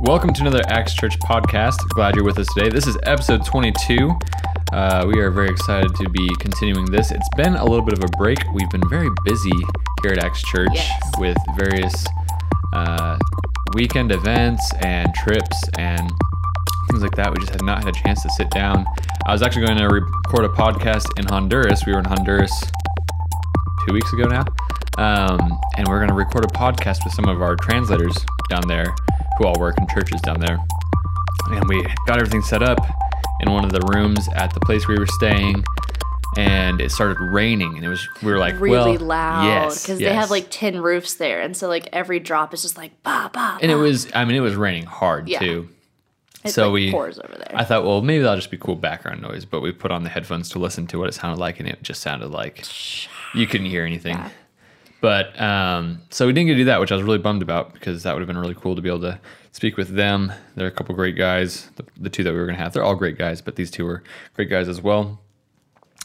Welcome to another Acts Church podcast. Glad you're with us today. This is episode 22. Uh, we are very excited to be continuing this. It's been a little bit of a break. We've been very busy here at Acts Church Yes. with various uh, weekend events and trips and things like that. We just had not had a chance to sit down. I was actually going to record a podcast in Honduras. We were in Honduras two weeks ago now. Um, and we're going to record a podcast with some of our translators down there who all work in churches down there. And we got everything set up in one of the rooms at the place we were staying. And it started raining, and it was we were like, really well, loud yes, because they have like tin roofs there, and so like every drop is just like ba ba. and it was I mean it was raining hard Yeah. too. It, so like, we pours over there. I thought, well, maybe that'll just be cool background noise, but we put on the headphones to listen to what it sounded like, and it just sounded like you couldn't hear anything. Yeah. But um, so we didn't get to do that, which I was really bummed about because that would have been really cool to be able to speak with them. They're a couple great guys. The, the two that we were going to have, they're all great guys, but these two were great guys as well.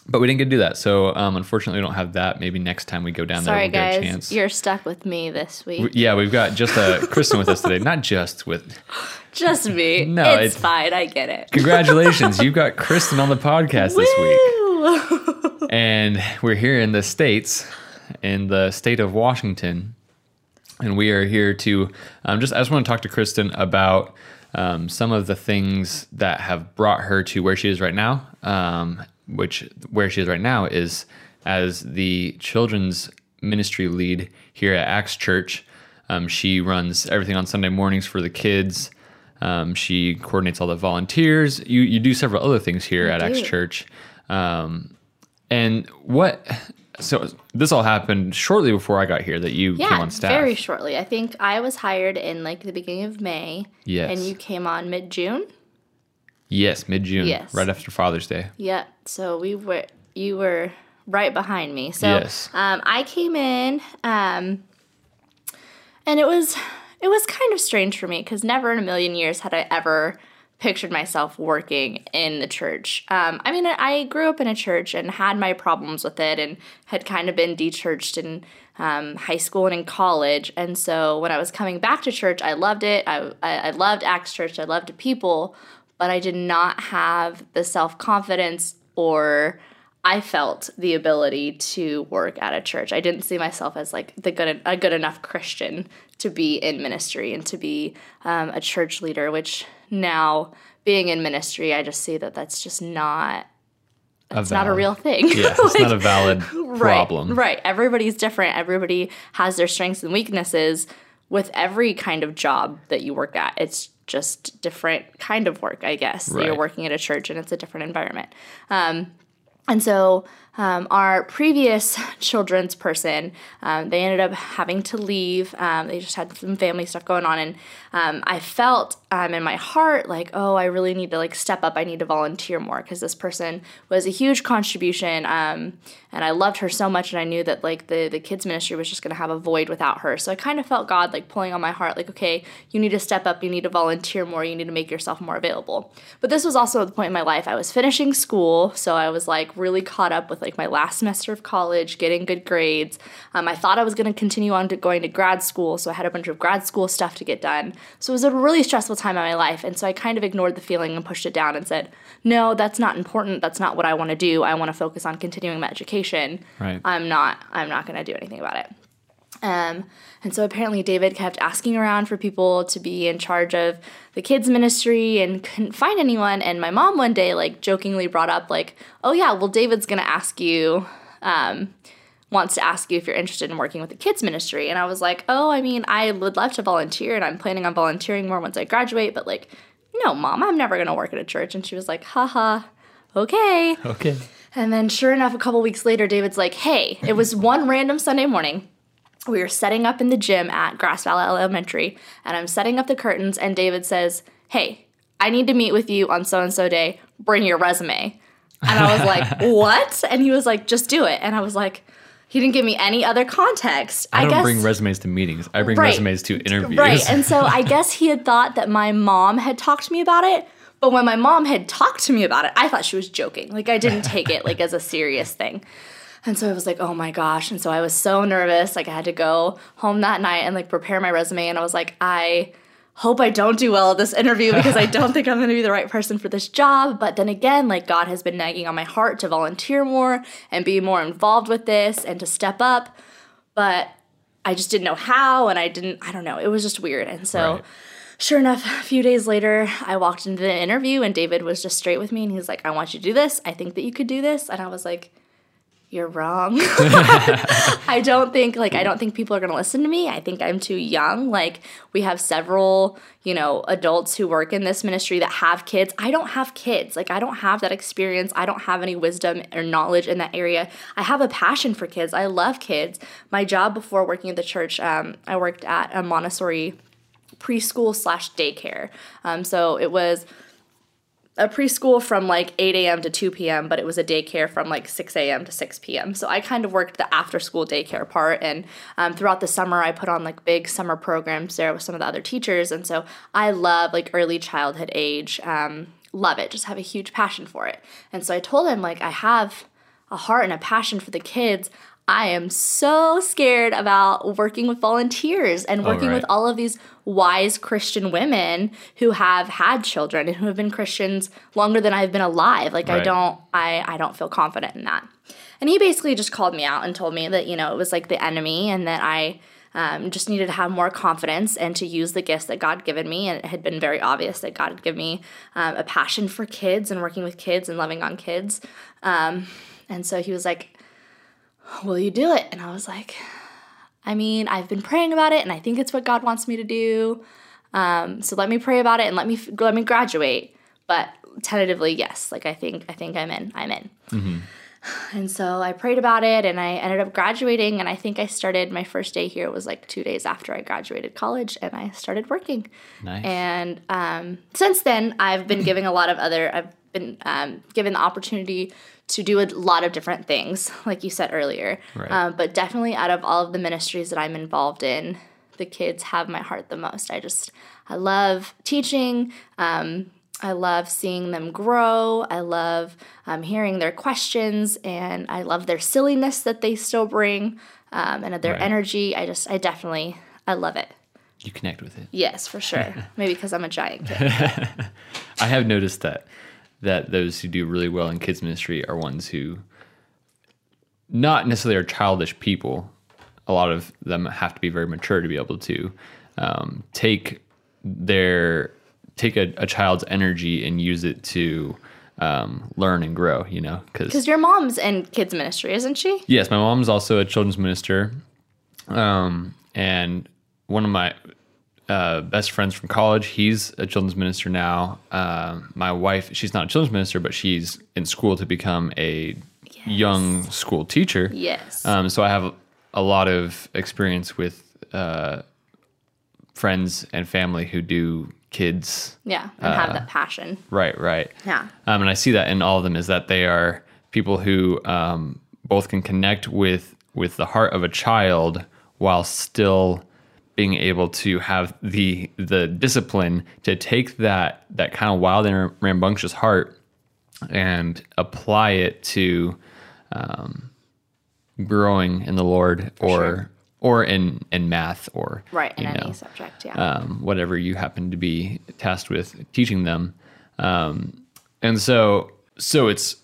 But we didn't get to do that, so um, unfortunately, we don't have that. Maybe next time we go down Sorry, there, we'll get a chance. you're stuck with me this week. We- yeah, we've got just uh, Kristen with us today. Not just with. Just me. No, it's, it's- fine. I get it. Congratulations, you've got Kristen on the podcast this week. And we're here in the states in the state of washington and we are here to um, just i just want to talk to kristen about um, some of the things that have brought her to where she is right now um, which where she is right now is as the children's ministry lead here at Acts church um, she runs everything on sunday mornings for the kids um, she coordinates all the volunteers you, you do several other things here at acts do. church um, and what? So this all happened shortly before I got here. That you came on staff. very shortly. I think I was hired in like the beginning of May. Yes. And you came on mid June. yes, mid June. Yes. Right after Father's Day. Yep. So we were you were right behind me. So Yes. um, I came in, um, and it was it was kind of strange for me because never in a million years had I ever pictured myself working in the church. Um, I mean, I grew up in a church and had my problems with it, and had kind of been dechurched in um, high school and in college. And so when I was coming back to church, I loved it. I I, loved Acts Church. I loved people, but I did not have the self confidence or I felt the ability to work at a church. I didn't see myself as like the good a good enough Christian to be in ministry and to be um, a church leader. Which now, being in ministry, I just see that that's just not it's not a real thing. Yeah, it's not a valid problem. Right. Everybody's different. Everybody has their strengths and weaknesses with every kind of job that you work at. It's just different kind of work, I guess. You're working at a church and it's a different environment. Um, and so um, our previous children's person, um, they ended up having to leave. Um, they just had some family stuff going on, and um, I felt um, in my heart like, oh, I really need to like step up. I need to volunteer more because this person was a huge contribution, um, and I loved her so much, and I knew that like the the kids ministry was just going to have a void without her. So I kind of felt God like pulling on my heart, like, okay, you need to step up. You need to volunteer more. You need to make yourself more available. But this was also the point in my life I was finishing school, so I was like really caught up with like my last semester of college, getting good grades. Um, I thought I was going to continue on to going to grad school, so I had a bunch of grad school stuff to get done. So it was a really stressful time in my life, and so I kind of ignored the feeling and pushed it down and said, "No, that's not important. That's not what I want to do. I want to focus on continuing my education. Right. I'm not. I'm not going to do anything about it." Um, and so apparently David kept asking around for people to be in charge of the kids ministry and couldn't find anyone. And my mom one day like jokingly brought up like, "Oh yeah, well David's gonna ask you, um, wants to ask you if you're interested in working with the kids ministry." And I was like, "Oh, I mean, I would love to volunteer, and I'm planning on volunteering more once I graduate, but like, no, mom, I'm never gonna work at a church." And she was like, "Haha, okay." Okay. And then, sure enough, a couple weeks later, David's like, hey, it was one random Sunday morning. We were setting up in the gym at Grass Valley Elementary, and I'm setting up the curtains, and David says, hey, I need to meet with you on so and so day. Bring your resume. And I was like, what? And he was like, just do it. And I was like, he didn't give me any other context. I, don't guess bring resumes to meetings. I bring Right. resumes to interviews. Right. And so I guess he had thought that my mom had talked to me about it. But when my mom had talked to me about it, I thought she was joking. Like I didn't take it like as a serious thing. And so I was like, oh my gosh. And so I was so nervous. Like I had to go home that night and like prepare my resume. And I was like, I hope I don't do well at this interview because I don't think I'm going to be the right person for this job. But then again, like God has been nagging on my heart to volunteer more and be more involved with this and to step up. But I just didn't know how and I didn't, I don't know. It was just weird. And so, Right. sure enough, a few days later, I walked into the interview and David was just straight with me and he was like, I want you to do this. I think that you could do this. And I was like, you're wrong. I don't think like I don't think people are going to listen to me. I think I'm too young. Like we have several, you know, adults who work in this ministry that have kids. I don't have kids. Like I don't have that experience. I don't have any wisdom or knowledge in that area. I have a passion for kids. I love kids. My job before working at the church, um, I worked at a Montessori preschool slash daycare. Um, so it was a preschool from like 8 a.m. to 2 p.m., but it was a daycare from like 6 a.m. to 6 p.m. So I kind of worked the after school daycare part. And um, throughout the summer, I put on like big summer programs there with some of the other teachers. And so I love like early childhood age. Um, love it, just have a huge passion for it. And so I told him, like, I have a heart and a passion for the kids. I am so scared about working with volunteers and working right. with all of these wise Christian women who have had children and who have been Christians longer than I've been alive. Like I don't I I don't feel confident in that. And he basically just called me out and told me that, you know, it was like the enemy and that I um, just needed to have more confidence and to use the gifts that God given me. And it had been very obvious that God had given me um, a passion for kids and working with kids and loving on kids. Um, and so he was like, Will you do it? And I was like, I mean, I've been praying about it and I think it's what God wants me to do. Um, so let me pray about it and let me let me graduate. But tentatively, yes. Like I think I think I'm in. I'm in. And so I prayed about it and I ended up graduating. And I think I started my first day here was like two days after I graduated college and I started working. Nice. And um, since then, I've been giving a lot of other, I've been um, given the opportunity to do a lot of different things, like you said earlier. Right. Um, but definitely out of all of the ministries that I'm involved in, the kids have my heart the most. I just, I love teaching. Um, I love seeing them grow. I love um, hearing their questions, and I love their silliness that they still bring, um, and their Right. energy. I just, I definitely, I love it. you connect with it. Yes, for sure. Maybe because I'm a giant kid. I have noticed that that those who do really well in kids ministry are ones who not necessarily are childish people. A lot of them have to be very mature to be able to um, take their take a, a child's energy and use it to um, learn and grow. You know, because your mom's in kids ministry, isn't she? Yes, my mom's also a children's minister. Um, and one of my uh, best friends from college, he's a children's minister now. Uh, my wife, she's not a children's minister, but she's in school to become a young school teacher. Yes. Um, so I have a lot of experience with uh, friends and family who do kids. yeah, and have uh, that passion. Right, right. Yeah. Um, and I see that in all of them is that they are people who um, both can connect with with the heart of a child while still being able to have the the discipline to take that that kind of wild and rambunctious heart and apply it to um, growing in the Lord or sure. or in in math or Right, in any know, subject, yeah. um, whatever you happen to be tasked with teaching them. Um, and so, so it's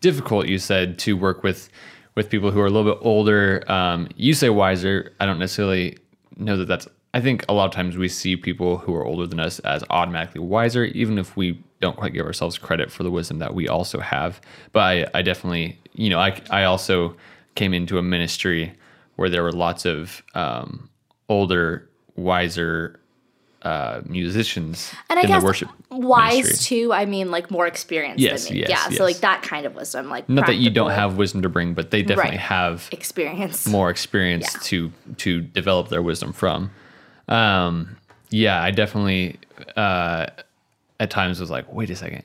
difficult, you said, to work with with people who are a little bit older. Um, you say wiser. I don't necessarily know that that's. I think a lot of times we see people who are older than us as automatically wiser, even if we don't quite give ourselves credit for the wisdom that we also have. But I, I definitely, you know, I, I also came into a ministry where there were lots of um, older, wiser uh, musicians and I in guess the worship wise ministry. too, I mean like more experienced Yes, than me. yes, yeah. yes. So like that kind of wisdom, like Not that you don't have wisdom to bring, but they definitely Right. have experience. more experience Yeah. to to develop their wisdom from. Um, yeah, I definitely uh, at times was like, wait a second,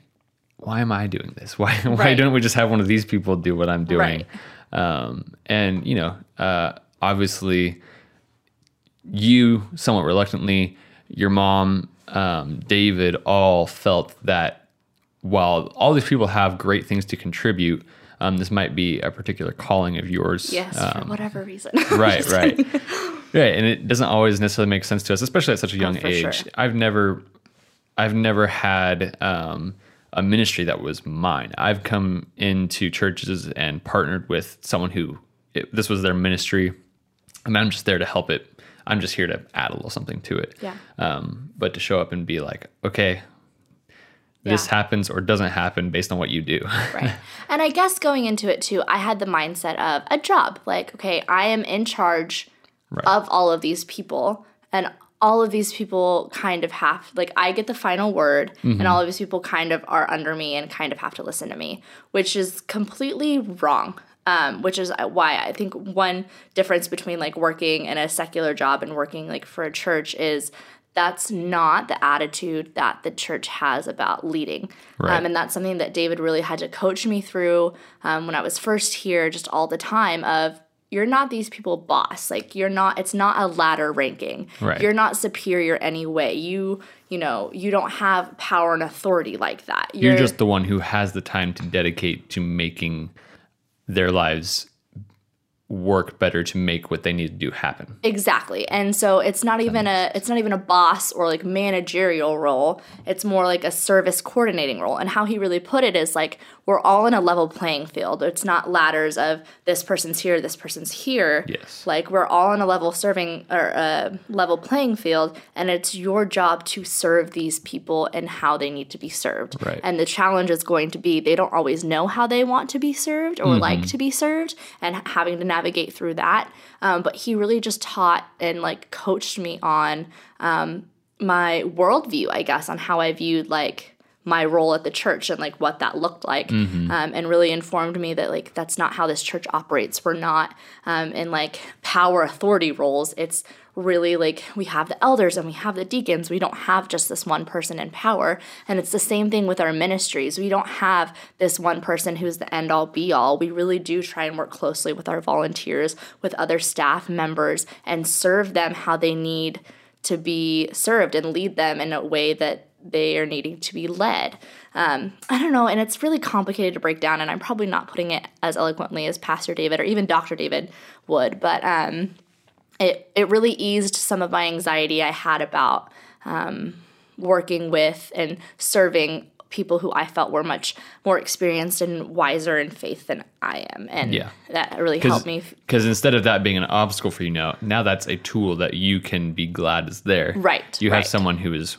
why am I doing this? Why why Right. don't we just have one of these people do what I'm doing? Right. Um, and you know, uh, obviously, you somewhat reluctantly, your mom, um, David, all felt that while all these people have great things to contribute, um, this might be a particular calling of yours. Yes, Um, for whatever reason. right, right, right. And it doesn't always necessarily make sense to us, especially at such a young Oh, age. sure. I've never, I've never had um, a ministry that was mine. I've come into churches and partnered with someone who it, this was their ministry, and I'm just there to help it. I'm just here to add a little something to it. Yeah. Um, but to show up and be like, okay, this Yeah. happens or doesn't happen based on what you do. right. And I guess going into it too, I had the mindset of a job. Like, okay, I am in charge Right. of all of these people, and all of these people kind of have, like, I get the final word, Mm-hmm. and all of these people kind of are under me and kind of have to listen to me, which is completely wrong. Um, which is why I think one difference between like working in a secular job and working like for a church is that's not the attitude that the church has about leading. Right. Um, and that's something that David really had to coach me through um, when I was first here, just all the time of you're not these people boss. Like you're not it's not a ladder ranking. Right. You're not superior anyway. You you know, you don't have power and authority like that. You're just the one who has the time to dedicate to making their lives work better to make what they need to do happen. Exactly. And so it's not even a it's not even a boss or like managerial role. It's more like a service coordinating role. And how he really put it is like we're all in a level playing field. It's not ladders of this person's here, this person's here. Yes. Like we're all in a level serving or a level playing field and it's your job to serve these people and how they need to be served. Right. And the challenge is going to be they don't always know how they want to be served or mm-hmm. like to be served and having to navigate through that. Um, but he really just taught and like coached me on um, my worldview, I guess, on how I viewed like my role at the church and like what that looked like. Um, and really informed me that like that's not how this church operates. We're not um, in like power authority roles. It's really like we have the elders and we have the deacons we don't have just this one person in power and it's the same thing with our ministries we don't have this one person who's the end all be all we really do try and work closely with our volunteers with other staff members and serve them how they need to be served and lead them in a way that they are needing to be led. Um, I don't know, and it's really complicated to break down, and I'm probably not putting it as eloquently as Pastor David or even Dr. David would, but um, it it really eased some of my anxiety I had about um, working with and serving people who I felt were much more experienced and wiser in faith than I am, and Yeah. that really helped me. Because instead of that being an obstacle for you now, now that's a tool that you can be glad is there. Right, You have right. someone who is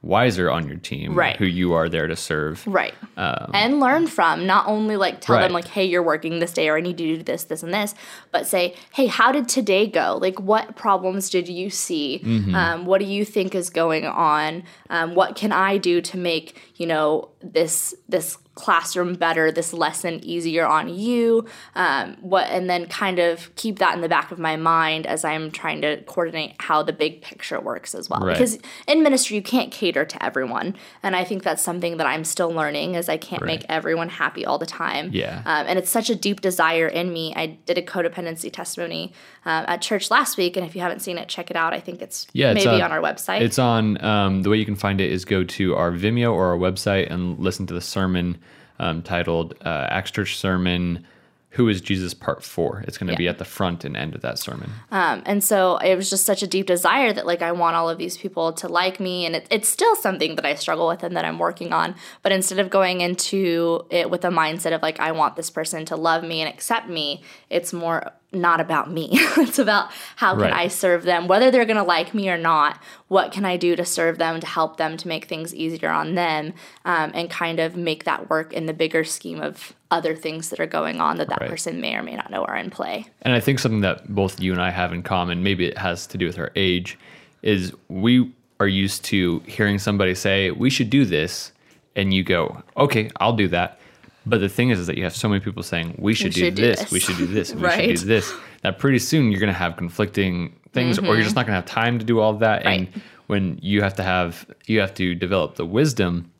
wiser on your team, Right. who you are there to serve. Right. um, and learn from, not only like tell them, Um, like, hey, you're working this day or I need you to do this, this, and this, but say, hey, how did today go? Like, what problems did you see? Mm-hmm. Um, what do you think is going on? Um, what can I do to make, you know, this, this, classroom better this lesson easier on you um, what and then kind of keep that in the back of my mind as i'm trying to coordinate how the big picture works as well. Right. because in ministry you can't cater to everyone. And i think that's something that i'm still learning is i can't make everyone happy all the time. Yeah. um, and it's such a deep desire in me. I did a codependency testimony um, at church last week and if you haven't seen it check it out. I think it's Yeah, it's maybe on- on our website. It's on um, the way you can find it is go to our Vimeo or our website and listen to the sermon um, titled uh, Acts Church Sermon. Who is Jesus? Part four. It's going to be at the front and end of that sermon. Um, and so it was just such a deep desire that like I want all of these people to like me, and it, it's still something that I struggle with and that I'm working on. But instead of going into it with a mindset of like I want this person to love me and accept me, it's more not about me. it's about how can Right. I serve them, whether they're going to like me or not. What can I do to serve them to help them to make things easier on them, um, and kind of make that work in the bigger scheme of other things that are going on that that Right. person may or may not know are in play. And I think something that both you and I have in common, maybe it has to do with our age, is we are used to hearing somebody say, we should do this. And you go, okay, I'll do that. But the thing is, is that you have so many people saying, we should, do, should do this, this." we should do this, we should do this. That pretty soon you're going to have conflicting things, or you're just not going to have time to do all of that. Mm-hmm. Right. And when you have to have, you have to develop the wisdom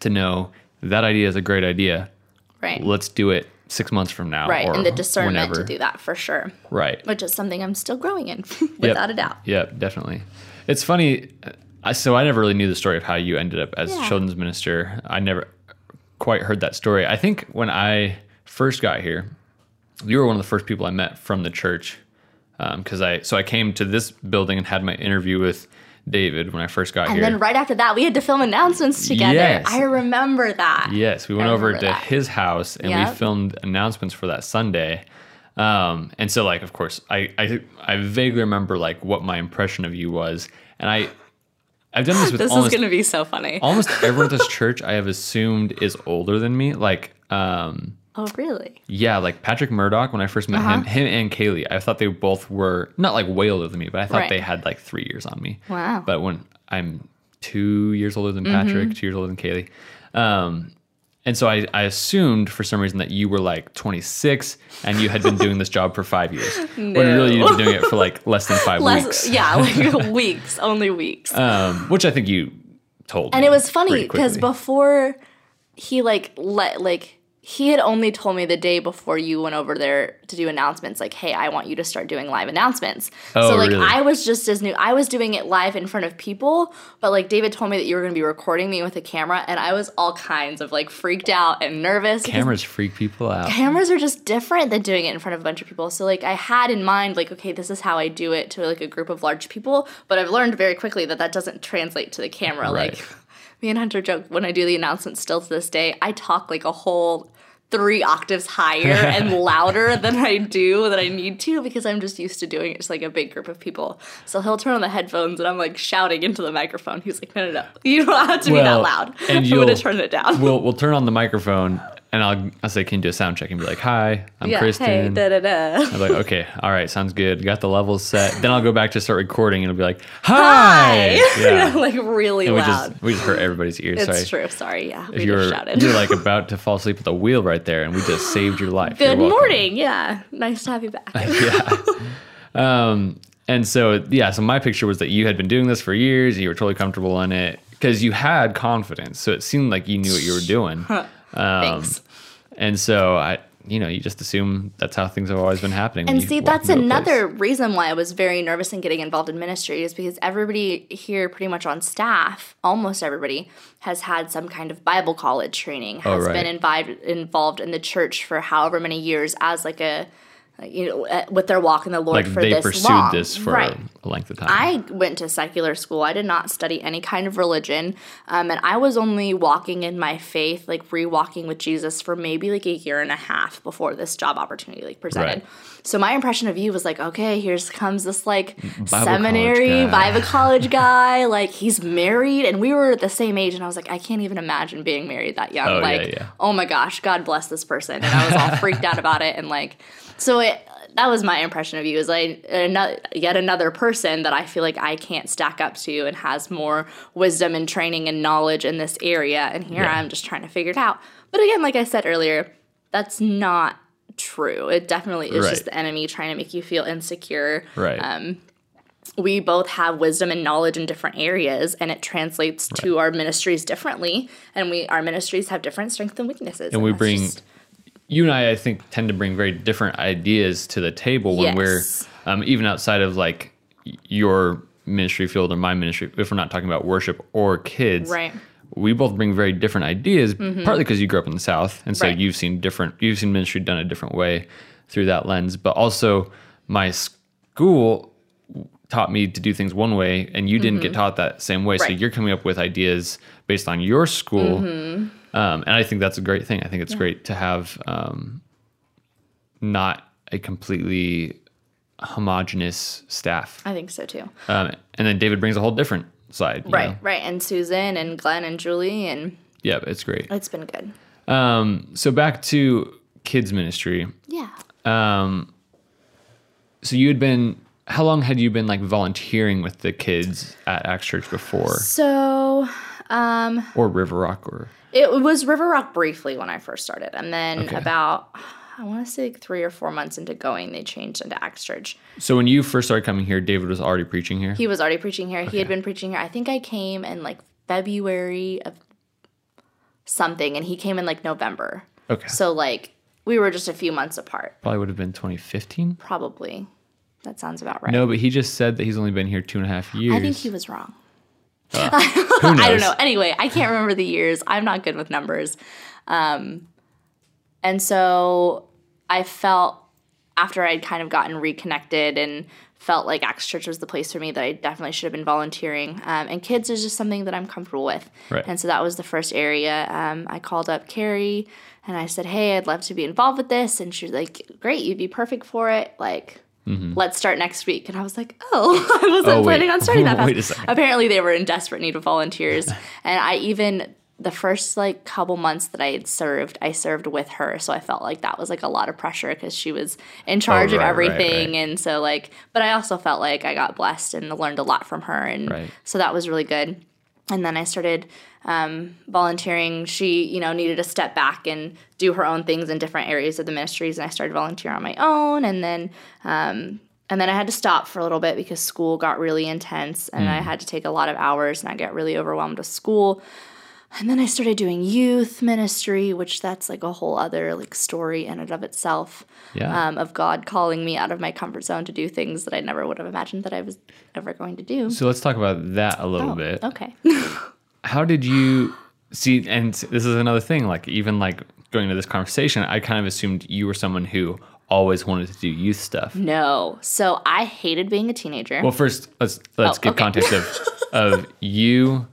to know that idea is a great idea. Right. Let's do it six months from now. right or and the discernment whenever. to do that for sure Right. which is something i'm still growing in Yep. without a doubt Yep, definitely. It's funny. I, so I never really knew the story of how you ended up as Yeah. children's minister. I never quite heard that story. I think when I first got here, you were one of the first people I met from the church. Um, because I so I came to this building and had my interview with David when I first got And here. And then right after that, we had to film announcements together. Yes. I remember that. Yes, we went over to that. his house and we filmed announcements for that Sunday. Um, and so, like, of course, I, I I vaguely remember like what my impression of you was, and I I've done this with This almost is going to be so funny. almost everyone at this church. I have assumed is older than me. Like, um, Oh, really? yeah, like Patrick Murdoch. When I first met Uh-huh. him, him and Kaylee, I thought they both were not like way older than me, but I thought Right. they had like three years on me. Wow. But when I'm two years older than Mm-hmm. Patrick, two years older than Kaylee. Um, and so I, I assumed for some reason that you were like 26 and you had been doing this job for five years. When really you've been doing it for like less than five Less, weeks. yeah, like weeks, only weeks. Um, which I think you told and it was funny because before he like let like he had only told me the day before you went over there to do announcements like hey i want you to start doing live announcements Oh, so like really? i was just as new i was doing it live in front of people but like david told me that you were going to be recording me with a camera and i was all kinds of like freaked out and nervous Cameras freak people out. cameras are just different than doing it in front of a bunch of people. So like I had in mind like okay, this is how I do it to like a group of large people, but I've learned very quickly that that doesn't translate to the camera. Right. Like me and Hunter joke when I do the announcements still to this day, I talk like a whole three octaves higher and louder than I do that I need to because I'm just used to doing it to like a big group of people. So he'll turn on the headphones and I'm like shouting into the microphone. He's like, no, no, no, you don't have to be that loud. and I'm gonna turn it down. we'll we'll turn on the microphone and I'll I'll say, Can you do a sound check? And be like, Hi, I'm yeah, Kristen. hey, da da da. I'm like, okay, all right, sounds good. Got the levels set. Then I'll go back to start recording and it'll be like, Hi. Yeah. like really And we loud. just we just hurt everybody's ears. it's Sorry. true. Sorry. Yeah. If we you're just shouted. you're like about to fall asleep at the wheel right there and we just saved your life. Good morning. Yeah. Nice to have you back. yeah. Um, and so yeah, so my picture was that you had been doing this for years, and you were totally comfortable in it because you had confidence. So it seemed like you knew what you were doing. Um, Thanks. And so I, you know, you just assume that's how things have always been happening. And see, that's another reason why I was very nervous in getting involved in ministry is because everybody here, pretty much on staff, almost everybody, has had some kind of Bible college training, has Oh, right. been involved involved in the church for however many years as like a, you know, uh, with their walk in the Lord Like for they this pursued long. this for right. a length of time. I went to secular school. I did not study any kind of religion. Um, and I was only walking in my faith, like re-walking with Jesus for maybe like a year and a half before this job opportunity like presented. Right. So my impression of you was like, okay, here's comes this like college seminary, guy. Bible college guy. Like he's married and we were the same age. And I was like, I can't even imagine being married that young. Oh, yeah, like, yeah. oh my gosh, God bless this person. And I was all freaked out about it. And like, so it, that was my impression of you is like another, yet another person that I feel like I can't stack up to and has more wisdom and training and knowledge in this area. And here Yeah. I'm just trying to figure it out. But again, like I said earlier, that's not true. It definitely is Right. just the enemy trying to make you feel insecure right. um, we both have wisdom and knowledge in different areas and it translates to our ministries differently and we our ministries have different strengths and weaknesses and we bring just- you and I, I think, tend to bring very different ideas to the table when Yes. we're um, even outside of like your ministry field or my ministry. If we're not talking about worship or kids, Right. We both bring very different ideas, partly because you grew up in the South, and so Right. you've seen different. You've seen ministry done a different way through that lens, but also my school taught me to do things one way and you didn't get taught that same way so Mm-hmm. You're coming up with ideas based on your school Mm-hmm. Um, and i think that's a great thing. I think it's great to have um, not a completely homogenous staff. I think so too. Um, and then david brings a whole different side right know? right. And susan and glenn and julie and yeah it's great. It's been good. Um, so back to kids ministry. Yeah. Um, so you had been how long had you been like volunteering with the kids at Acts Church before, so um or River Rock, or it was river rock briefly when i first started and then Okay. about i want to say like three or four months into going they changed into acts church so when you first started coming here, David was already preaching here. He was already preaching here. He had been preaching here. I think I came in like February of something, and he came in like November. okay, So like we were just a few months apart, probably would have been 2015. probably. That sounds about right. No, but he just said that he's only been here two and a half years. I think he was wrong. Knows? I don't know. Anyway, I can't remember the years. I'm not good with numbers. Um, and so I felt after I'd kind of gotten reconnected and felt like Acts Church was the place for me that I definitely should have been volunteering. Um, and kids is just something that I'm comfortable with. Right. And so that was the first area. Um, I called up Carrie and I said, Hey, I'd love to be involved with this. And she was like, Great, you'd be perfect for it. Like, Mm-hmm. let's start next week. And I was like, Oh, I wasn't Oh, planning on starting that fast. Wait a second. Apparently, they were in desperate need of volunteers. and I even, the first like couple months that I had served, I served with her. So I felt like that was like a lot of pressure because she was in oh, charge of Oh, right, right, everything. right. And so, like, but I also felt like I got blessed and learned a lot from her. And Right. so that was really good. And then I started um, volunteering. She, you know, needed to step back and do her own things in different areas of the ministries. And I started volunteering on my own. And then, um, and then I had to stop for a little bit because school got really intense and I had to take a lot of hours and I got really overwhelmed with school. And then I started doing youth ministry, which that's like a whole other like story in and of itself. Yeah. Um, of God calling me out of my comfort zone to do things that I never would have imagined that I was ever going to do. So let's talk about that a little bit. Oh, Okay. How did you see? And this is another thing. Like even like going into this conversation, I kind of assumed you were someone who always wanted to do youth stuff. no. So I hated being a teenager. Well, first let's let's Oh, get okay. context of of you.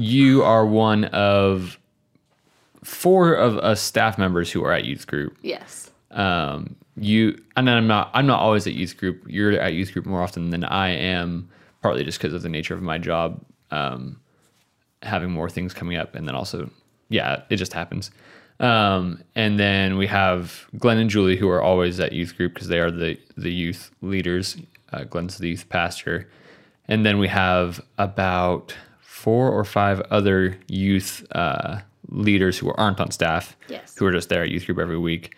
You are one of four of us staff members who are at youth group. yes. um, you and I'm not I'm not always at youth group. You're at youth group more often than I am, partly just because of the nature of my job, um, having more things coming up, and then also, yeah, it just happens. Um, and then we have Glenn and Julie who are always at youth group because they are the the youth leaders. Uh, Glenn's the youth pastor, and then we have about four or five other youth uh, leaders who aren't on staff Yes. who are just there at youth group every week.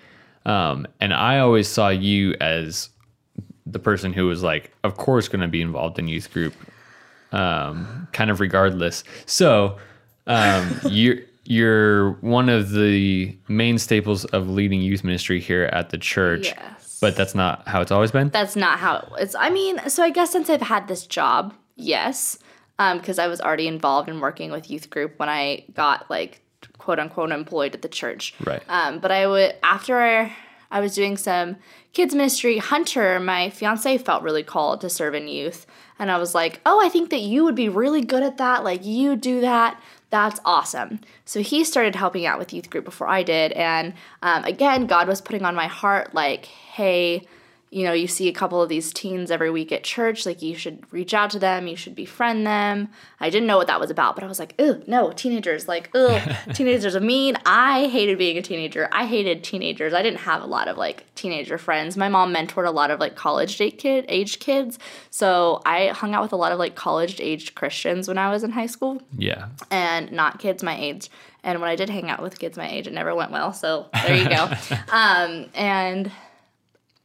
Um, and I always saw you as the person who was like, of course, going to be involved in youth group, um, kind of regardless. So um, you're you're one of the main staples of leading youth ministry here at the church. Yes. But that's not how it's always been. That's not how it's. I mean, so I guess since I've had this job, yes, because I was already involved in working with youth group when I got like quote unquote employed at the church. Right. Um, but I would after I was doing some kids ministry. Hunter, my fiance, felt really called to serve in youth, and I was like, "Oh, I think that you would be really good at that. Like you do that. That's awesome." So he started helping out with youth group before I did, and um, again, God was putting on my heart like, "Hey." You know, you see a couple of these teens every week at church, like you should reach out to them, you should befriend them. I didn't know what that was about, but I was like, ooh, no, teenagers, like, ugh, teenagers are mean. I hated being a teenager. I hated teenagers. I didn't have a lot of like teenager friends. My mom mentored a lot of like college age kid aged kids. So I hung out with a lot of like college aged Christians when I was in high school Yeah. and not kids my age. And when I did hang out with kids my age, it never went well. So there you go. um, and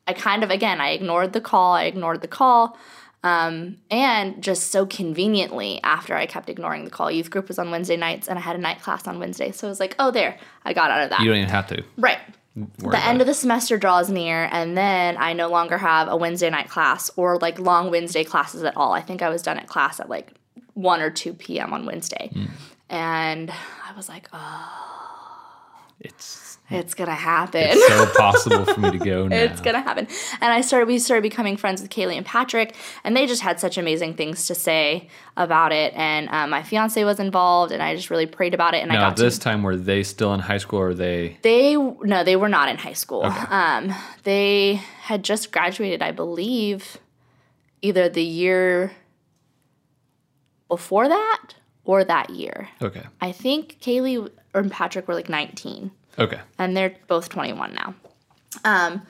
I kind of, again, I ignored the call. I ignored the call. Um, and just so conveniently, after I kept ignoring the call, youth group was on Wednesday nights and I had a night class on Wednesday. So I was like, oh, there, I got out of that. You don't even have to. right. The end it. of the semester draws near, and then I no longer have a Wednesday night class or like long Wednesday classes at all. I think I was done at class at like 1 or 2 p.m. on Wednesday. Hmm. And I was like, oh, It's, it's gonna happen. it's so possible for me to go now. it's gonna happen. And I started we started becoming friends with Kaylee and Patrick, and they just had such amazing things to say about it. And um, my fiance was involved, and I just really prayed about it. And I now, got this to time, were they still in high school or they? they no, they were not in high school. Um, they had just graduated, I believe, either the year before that or that year. Okay. I think Kaylee and Patrick were like 19 Okay. and they're both 21 now. Um,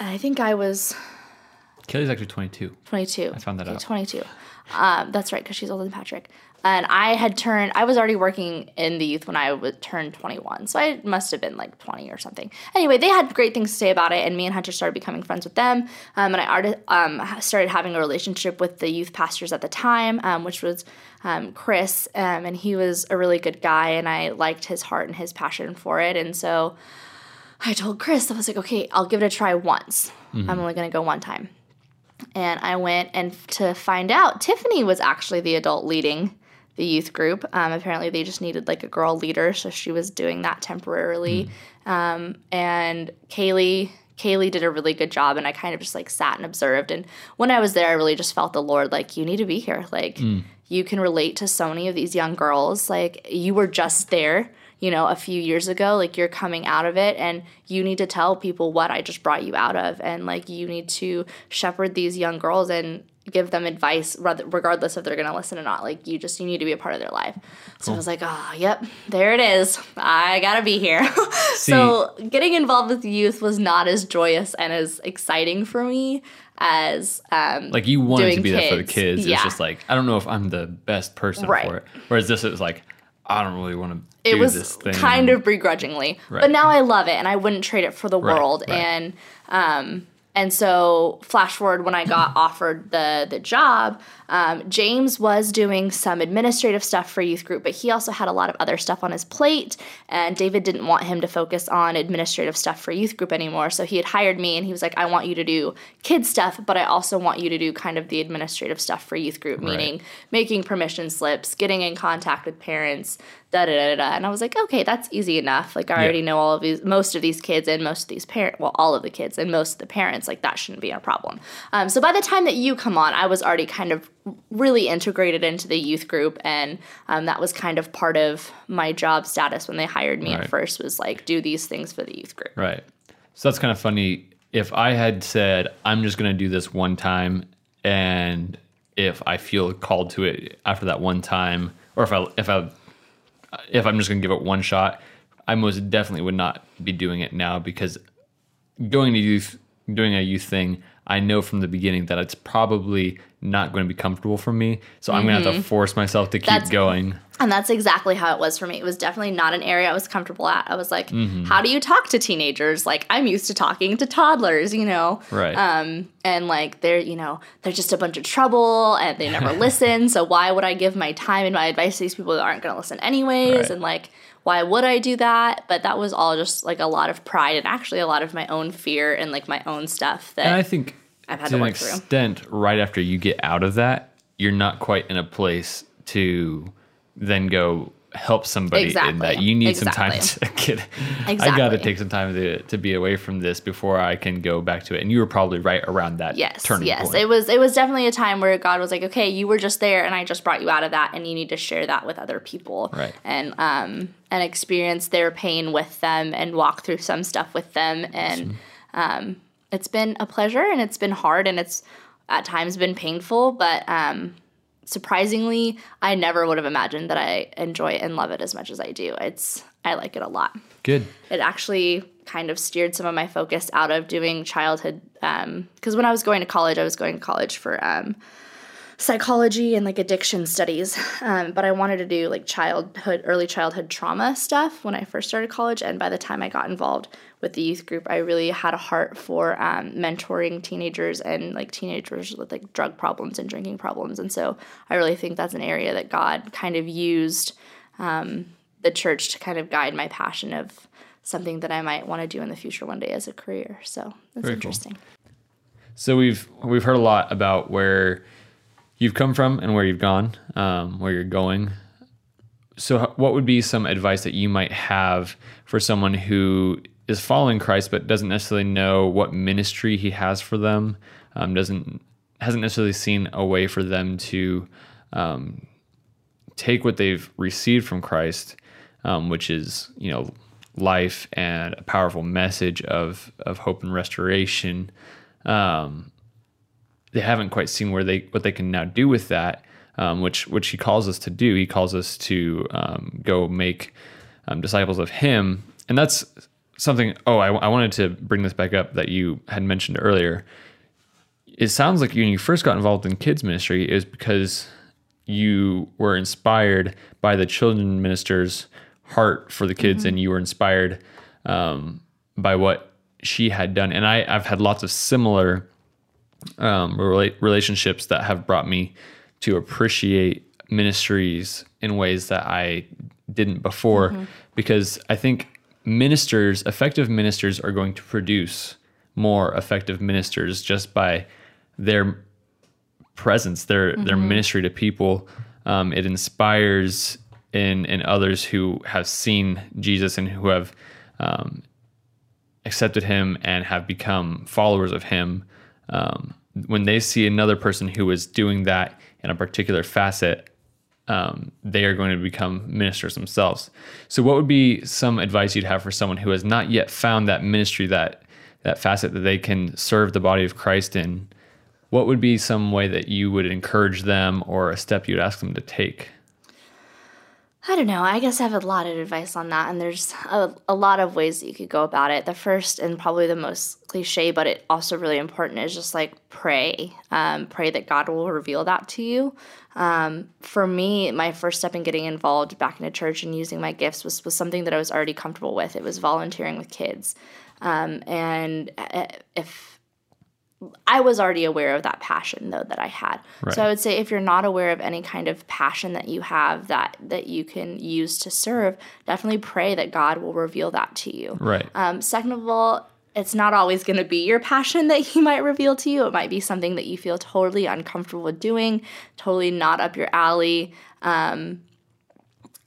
I think I was Kelly's actually 22. 22. I found that okay, out. 22. Um, that's right, because she's older than Patrick. And I had turned, I was already working in the youth when I was, turned 21. So I must have been like 20 or something. Anyway, they had great things to say about it, and me and Hunter started becoming friends with them. Um, and I already, um, started having a relationship with the youth pastors at the time, um, which was um, Chris. Um, and he was a really good guy, and I liked his heart and his passion for it. And so I told Chris, I was like, okay, I'll give it a try once. I'm only going to go one time and I went and to find out Tiffany was actually the adult leading the youth group. Um, apparently, they just needed like a girl leader, so she was doing that temporarily. Um, and Kaylee, Kaylee did a really good job, and I kind of just like sat and observed. And when I was there, I really just felt the Lord like, you need to be here. Like, you can relate to so many of these young girls. Like, you were just there. You know, a few years ago, like you're coming out of it, and you need to tell people what I just brought you out of, and like you need to shepherd these young girls and give them advice regardless if they're going to listen or not like you just you need to be a part of their life so i was like oh yep there it is i gotta be here so getting involved with youth was not as joyous and as exciting for me as um Like you wanted to be there for the kids. kids. Yeah. It's just like I don't know if I'm the best person Right. for it. Whereas this is like I don't really want to it do was this thing. kind of begrudgingly Right. but now i love it and i wouldn't trade it for the Right, world and um and so flash forward when i got offered the the job um, james was doing some administrative stuff for youth group but he also had a lot of other stuff on his plate and david didn't want him to focus on administrative stuff for youth group anymore. So he had hired me and he was like i want you to do kid stuff but i also want you to do kind of the administrative stuff for youth group meaning making permission slips getting in contact with parents da da da da. And I was like, okay, that's easy enough. Like I already know all of these, most of these kids and most of these parents, well, all of the kids and most of the parents. Like that shouldn't be a problem. Um, so by the time that you come on, I was already kind of really integrated into the youth group, and um, that was kind of part of my job status when they hired me Right. at first. Was like do these things for the youth group. Right. So that's kind of funny. If I had said, I'm just going to do this one time, and if I feel called to it after that one time, or if I, if I, Uh, if I'm just going to give it one shot, I most definitely would not be doing it now because going to youth, doing a youth thing, I know from the beginning that it's probably not going to be comfortable for me. So I'm going to have to force myself to keep Mm-hmm. That's- going. And that's exactly how it was for me. It was definitely not an area I was comfortable at. I was like, Mm-hmm. how do you talk to teenagers? Like, I'm used to talking to toddlers, you know? Right. Um, and like, they're, you know, they're just a bunch of trouble and they never listen. So why would I give my time and my advice to these people that aren't going to listen anyways? Right. And like, why would I do that? But that was all just like a lot of pride and actually a lot of my own fear and like my own stuff that And I think I've had to to an work through. right after you get out of that, you're not quite in a place to then go help somebody in that. You need some time to get. I got to take some time to to be away from this before I can go back to it. And you were probably right around that Yes, turning yes. point. It was it was definitely a time where God was like, okay, you were just there, and I just brought you out of that, and you need to share that with other people, Right. And um and experience their pain with them, and walk through some stuff with them, and um, it's been a pleasure, and it's been hard, and it's at times been painful, but um, surprisingly, I never would have imagined that I enjoy and love it as much as I do. It's I like it a lot Good. it actually kind of steered some of my focus out of doing childhood um because when i was going to college i was going to college for um, psychology and like addiction studies um, but i wanted to do like childhood early childhood trauma stuff when i first started college and by the time i got involved with the youth group i really had a heart for um, mentoring teenagers and like teenagers with like drug problems and drinking problems and so i really think that's an area that god kind of used um, the church to kind of guide my passion of something that I might want to do in the future one day as a career. So that's Very cool. interesting. So we've we've heard a lot about where you've come from and where you've gone, um, where you're going. So, what would be some advice that you might have for someone who is following Christ but doesn't necessarily know what ministry He has for them? Um, doesn't hasn't necessarily seen a way for them to um, take what they've received from Christ, um, which is you know life and a powerful message of of hope and restoration. Um, they haven't quite seen where they what they can now do with that, um, which which he calls us to do. He calls us to um, go make um, disciples of Him, and that's something. Oh, I, I wanted to bring this back up that you had mentioned earlier. It sounds like when you first got involved in kids ministry is because you were inspired by the children minister's heart for the kids, and you were inspired um, by what she had done. And I, I've had lots of similar um, rela- relationships that have brought me to appreciate ministries in ways that I didn't before, because I think ministers, effective ministers, are going to produce more effective ministers just by their presence, their their ministry to people, um, it inspires in in others who have seen Jesus and who have um, accepted Him and have become followers of Him. Um, when they see another person who is doing that in a particular facet, um, they are going to become ministers themselves. So, what would be some advice you'd have for someone who has not yet found that ministry, that that facet that they can serve the body of Christ in? What would be some way that you would encourage them, or a step you'd ask them to take? I don't know. I guess I have a lot of advice on that, and there's a, a lot of ways that you could go about it. The first and probably the most cliche, but it also really important, is just like pray. Um, pray that God will reveal that to you. Um, for me, my first step in getting involved back in a church and using my gifts was, was something that I was already comfortable with. It was volunteering with kids. Um, and uh, if I was already aware of that passion though that I had. Right. So I would say if you're not aware of any kind of passion that you have that that you can use to serve, definitely pray that God will reveal that to you. Right. Um, second of all, it's not always going to be your passion that He might reveal to you. It might be something that you feel totally uncomfortable with doing, totally not up your alley. Um,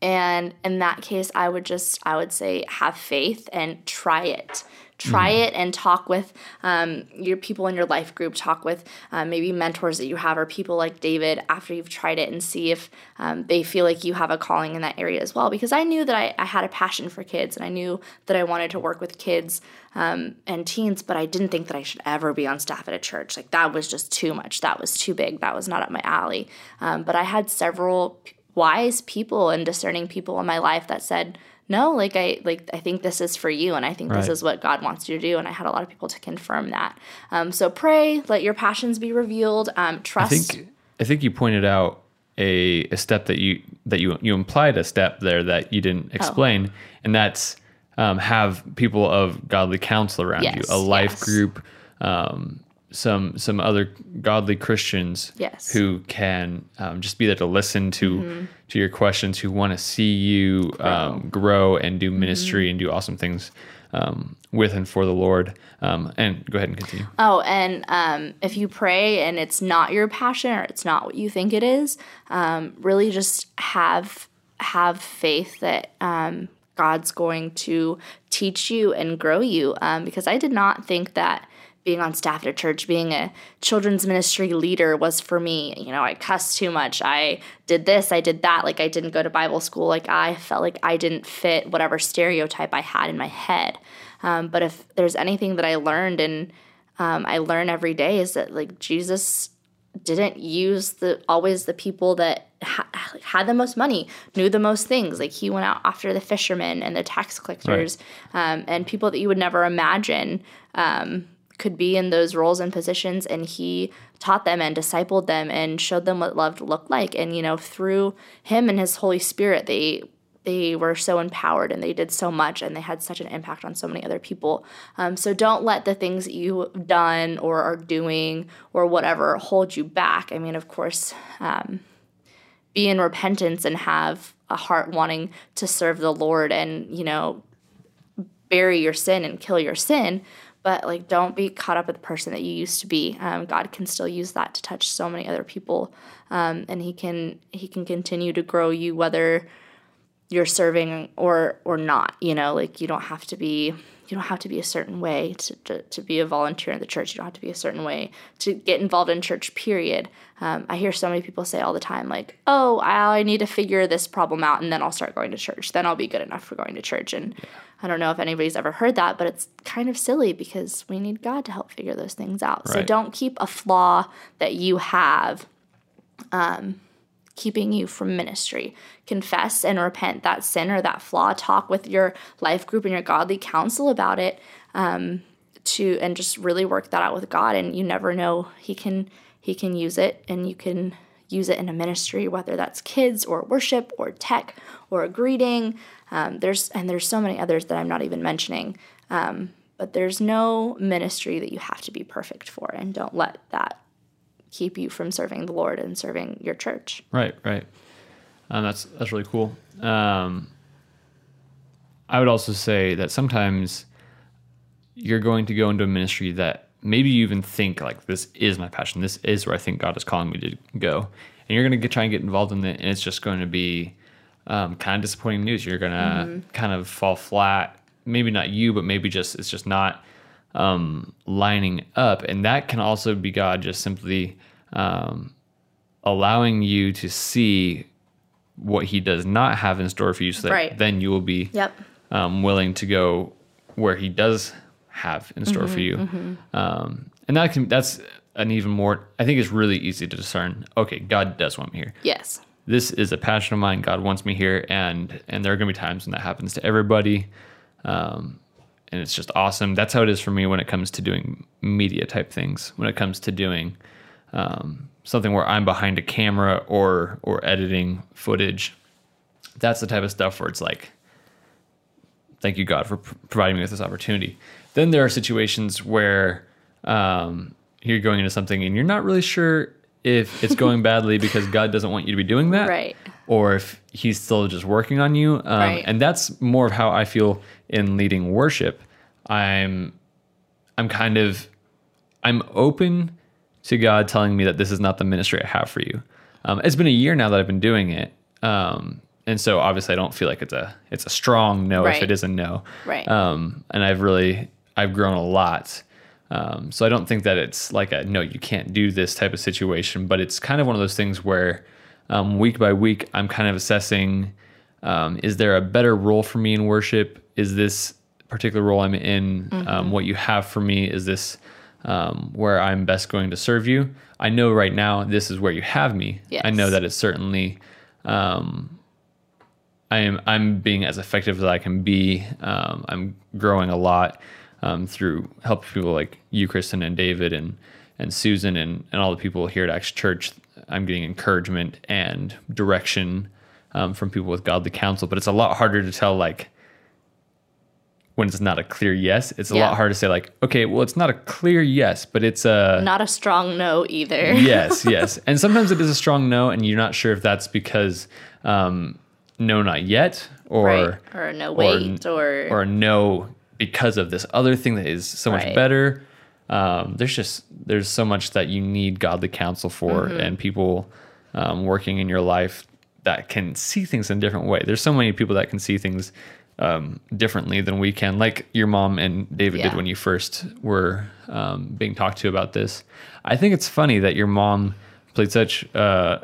and in that case, I would just I would say have faith and try it try mm. it and talk with um, your people in your life group talk with um, maybe mentors that you have or people like david after you've tried it and see if um, they feel like you have a calling in that area as well. Because i knew that I, I, had a passion for kids and i knew that i wanted to work with kids um, and teens but i didn't think that i should ever be on staff at a church. Like that was just too much. That was too big. That was not up my alley. Um, but i had several wise people and discerning people in my life that said no like i like i think this is for you and i think right. this is what god wants you to do and i had a lot of people to confirm that um, so pray let your passions be revealed um, trust i think i think you pointed out a, a step that you that you you implied a step there that you didn't oh. explain oh. and that's um, have people of godly counsel around yes, you a life yes. group um, some some other godly Christians yes. who can um, just be there to listen to mm-hmm. to your questions, who want to see you grow, um, grow and do ministry mm-hmm. and do awesome things um, with and for the Lord. Um, and go ahead and continue. Oh, and um, if you pray and it's not your passion or it's not what you think it is, um, really just have have faith that God's going to teach you and grow you. because I did not think that being on staff at a church, being a children's ministry leader was for me. You know, I cussed too much. I did this, I did that. Like, I didn't go to Bible school. Like, I felt like I didn't fit whatever stereotype I had in my head. Um, but if there's anything that I learned and um, I learn every day is that, like, Jesus didn't use the always the people that ha- had the most money, knew the most things. Like he went out after the fishermen and the tax collectors, right. um, and people that you would never imagine um, could be in those roles and positions and he taught them and discipled them and showed them what love looked like. And you know through him and his holy spirit they they were so empowered and they did so much and they had such an impact on so many other people. Um, so don't let the things that you've done or are doing or whatever hold you back. I mean of course um, be in repentance and have a heart wanting to serve the lord and you know bury your sin and kill your sin but like don't be caught up with the person that you used to be. Um, god can still use that to touch so many other people. Um, and he can he can continue to grow you whether you're serving or or not you know? Like you don't have to be you don't have to be a certain way to, to, to be a volunteer in the church. You don't have to be a certain way to get involved in church period. Um, i hear so many people say all the time like oh I, need to figure this problem out and then i'll start going to church. Then i'll be good enough for going to church. And yeah I don't know if anybody's ever heard that, but it's kind of silly because we need God to help figure those things out. Right. So don't keep a flaw that you have um, keeping you from ministry. Confess and repent that sin or that flaw. Talk with your life group and your godly counsel about it. Um, to and just really work that out with God. And you never know He can He can use it, and you can use it in a ministry, whether that's kids or worship or tech or a greeting. Um, there's and there's so many others that I'm not even mentioning. Um, but there's no ministry that you have to be perfect for, and don't let that keep you from serving the Lord and serving your church. Right, right. Um, that's that's really cool. Um, I would also say that sometimes you're going to go into a ministry that maybe you even think like this is my passion. This is where I think God is calling me to go, and you're going to try and get involved in it, and it's just going to be um, kind of disappointing news. You're going to kind of fall flat. Maybe not you, but maybe just it's just not um, lining up, and that can also be God just simply um, allowing you to see what He does not have in store for you, so that Right. then you will be Yep. um, willing to go where he does have in store for you. Um, and that can that's an even more I think it's really easy to discern, okay, God does want me here. Yes. This is a passion of mine. God wants me here and and there are gonna be times when that happens to everybody. Um, and it's just awesome. That's how it is for me when it comes to doing media type things. When it comes to doing um, something where I'm behind a camera or or editing footage, that's the type of stuff where it's like, thank you God for pr- providing me with this opportunity. Then there are situations where um, you're going into something and you're not really sure if it's going badly because God doesn't want you to be doing that, Right. Or if He's still just working on you. Um, Right. And that's more of how I feel in leading worship. I'm, I'm kind of, I'm open to God telling me that this is not the ministry I have for you. Um, it's been a year now that I've been doing it, um, and so obviously I don't feel like it's a it's a strong no if it is a no. Right. Um, and I've really I've grown a lot. Um, so I don't think that it's like a no you can't do this type of situation, but it's kind of one of those things where um, week by week I'm kind of assessing um, is there a better role for me in worship? Is this particular role I'm in um, what you have for me? Is this um, where I'm best going to serve you? I know right now this is where you have me. I know that it's certainly um, I am I'm being as effective as I can be. Um, I'm growing a lot um, through helping people like you, Kristen, and David, and and Susan, and and all the people here at Acts Church. I'm getting encouragement and direction um, from people with godly counsel, but it's a lot harder to tell like when it's not a clear yes. It's a Yeah. lot harder to say like, okay, well, it's not a clear yes, but it's a Not a strong no either. yes, yes. And sometimes it is a strong no, and you're not sure if that's because um, no, not yet, or right. Or no wait or, or no because of this other thing that is so much Right. better. Um, there's just there's so much that you need godly counsel for, Mm-hmm. and people um, working in your life that can see things in a different way. There's so many people that can see things um, differently than we can, like your mom and David did when you first were um, being talked to about this. I think it's funny that your mom played such uh,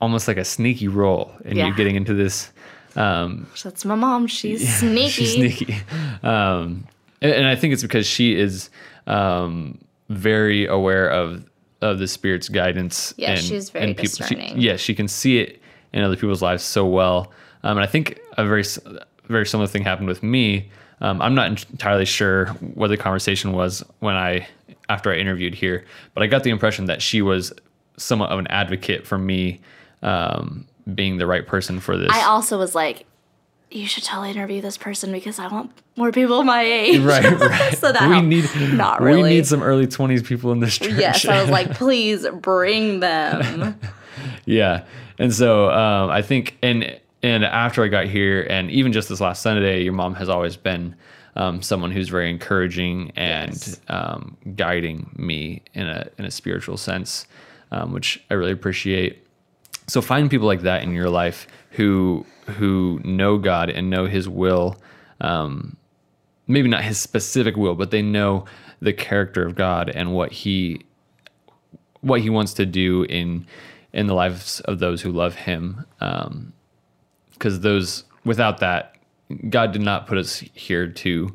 almost like a sneaky role in you getting into this. Um, That's my mom. She's sneaky. She's sneaky. Um, and, and I think it's because she is um, very aware of of the spirit's guidance. Yeah, and, she's very and people, she, discerning. yeah, she can see it in other people's lives so well. Um, and I think a very very similar thing happened with me. Um, I'm not entirely sure what the conversation was when I after I interviewed here, but I got the impression that she was somewhat of an advocate for me um, being the right person for this. I also was like, you should totally interview this person because I want more people my age. Right, right. so that we helped. need not really. we need some early twenties people in this church. Yes, I was like, please bring them. yeah, and so um, I think and and after I got here, and even just this last Sunday, your mom has always been um, someone who's very encouraging and Yes. um, guiding me in a in a spiritual sense, um, which I really appreciate. So find people like that in your life who who know God and know His will. Um, maybe not His specific will, but they know the character of God and what He what He wants to do in in the lives of those who love Him. Because those without that, God did not put us here to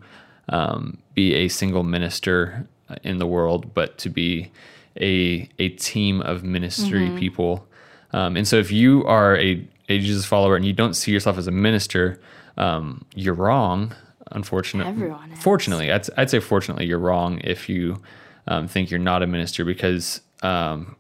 um, be a single minister in the world, but to be a a team of ministry people. Um, and so, if you are a, a Jesus follower and you don't see yourself as a minister, um, you're wrong. Unfortunately, fortunately, I'd, I'd say fortunately, you're wrong if you um, think you're not a minister because um,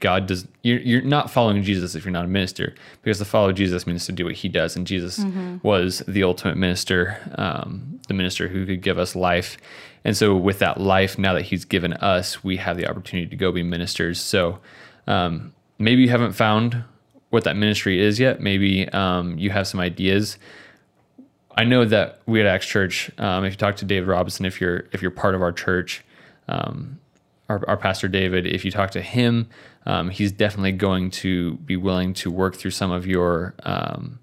God does. You're, you're not following Jesus if you're not a minister because to follow Jesus means to do what He does, and Jesus was the ultimate minister, um, the minister who could give us life. And so, with that life, now that He's given us, we have the opportunity to go be ministers. So, um, maybe you haven't found what that ministry is yet. Maybe um, you have some ideas. I know that we at Acts Church, um, if you talk to David Robinson, if you're if you're part of our church, um, our, our pastor David, if you talk to him, um, he's definitely going to be willing to work through some of your um,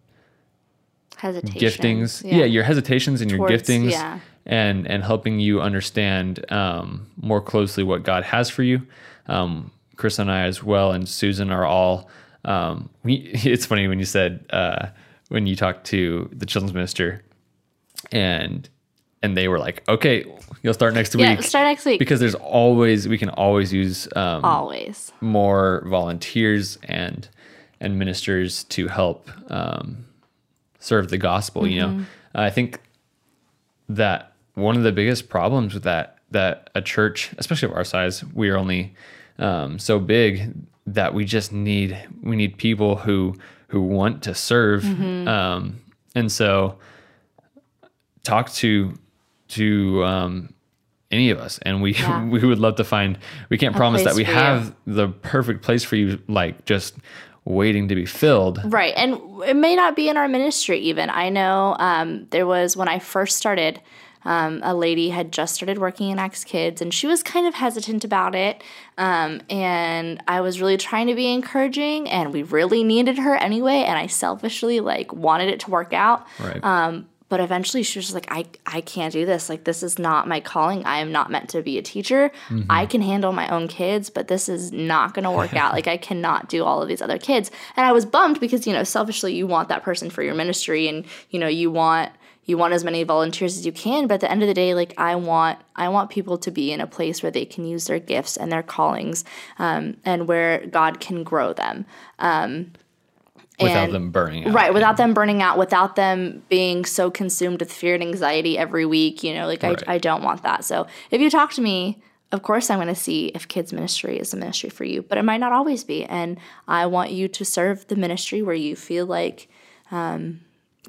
giftings. Yeah. your hesitations and your Towards- giftings, yeah. and and helping you understand um, more closely what God has for you. Um, Chris and I, as well, and Susan are all. Um, we, it's funny when you said uh, when you talked to the children's minister, and and they were like, "Okay, you'll start next Yeah, week." Yeah, start next week. because there's always we can always use um, Always. more volunteers and and ministers to help um, serve the gospel. You know, I think that one of the biggest problems with that that a church, especially of our size, we are only um, so big that we just need we need people who who want to serve, um, and so talk to to um, any of us, and we Yeah. we would love to find. We can't promise that we for you. have the perfect place for you, like just waiting to be filled. Right. And it may not be in our ministry even. I know um, there was when I first started, um, a lady had just started working in Acts Kids and she was kind of hesitant about it. Um, and I was really trying to be encouraging and we really needed her anyway. And I selfishly like wanted it to work out. Right. Um, but eventually she was just like, I, I can't do this. Like, this is not my calling. I am not meant to be a teacher. I can handle my own kids, but this is not going to work out. Like, I cannot do all of these other kids. And I was bummed because, you know, selfishly, you want that person for your ministry and, you know, you want. You want as many volunteers as you can, but at the end of the day, like I want, I want people to be in a place where they can use their gifts and their callings, um, and where God can grow them. Um, without and- them burning out. Right, without them burning out, without them being so consumed with fear and anxiety every week, you know, like Right. I, I don't want that. So if you talk to me, of course I'm going to see if kids ministry is a ministry for you, but it might not always be. And I want you to serve the ministry where you feel like um,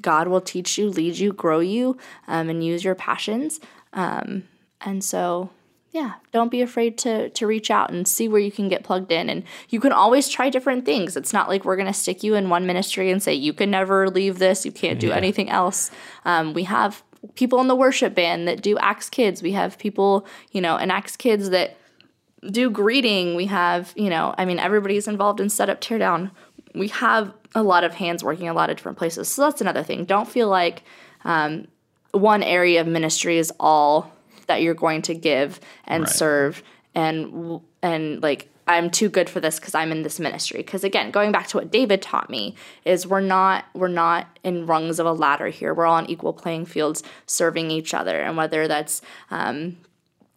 God will teach you, lead you, grow you, um, and use your passions. Um, and so yeah don't be afraid to to reach out and see where you can get plugged in. And you can always try different things. It's not like we're going to stick you in one ministry and say you can never leave this. You can't do anything else. Um, we have people in the worship band that do acts kids. We have people you know in acts kids that do greeting. We have you know i mean everybody's involved in setup teardown. We have a lot of hands working a lot of different places so that's another thing don't feel like um, one area of ministry is all that you're going to give and Right. serve and and like I'm too good for this because I'm in this ministry. Because again, going back to what David taught me is we're not we're not in rungs of a ladder here. We're all on equal playing fields, serving each other, and whether that's um,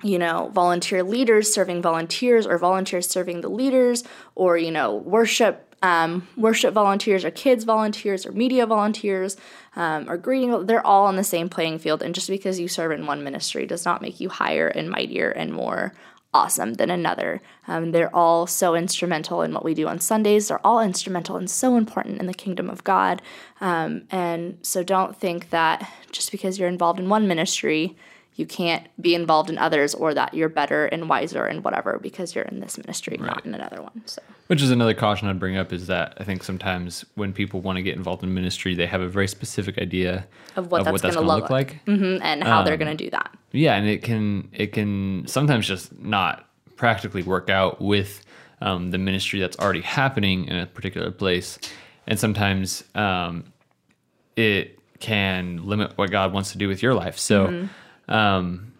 you know, volunteer leaders serving volunteers or volunteers serving the leaders or, you know, worship um, worship volunteers or kids volunteers or media volunteers um, or greeting, they're all on the same playing field. And just because you serve in one ministry does not make you higher and mightier and more awesome than another. Um, they're all so instrumental in what we do on Sundays. They're all instrumental and so important in the kingdom of God. Um, and so don't think that just because you're involved in one ministry, you can't be involved in others or that you're better and wiser and whatever because you're in this ministry, not in another one. So Which is another caution I'd bring up is that I think sometimes when people want to get involved in ministry, they have a very specific idea Of what that's gonna gonna look look like. Mhm, and how they're Um, going to do that. Yeah, and it can it can sometimes just not practically work out with um, the ministry that's already happening in a particular place, and sometimes um, it can limit what God wants to do with your life. So, Mm-hmm. Um,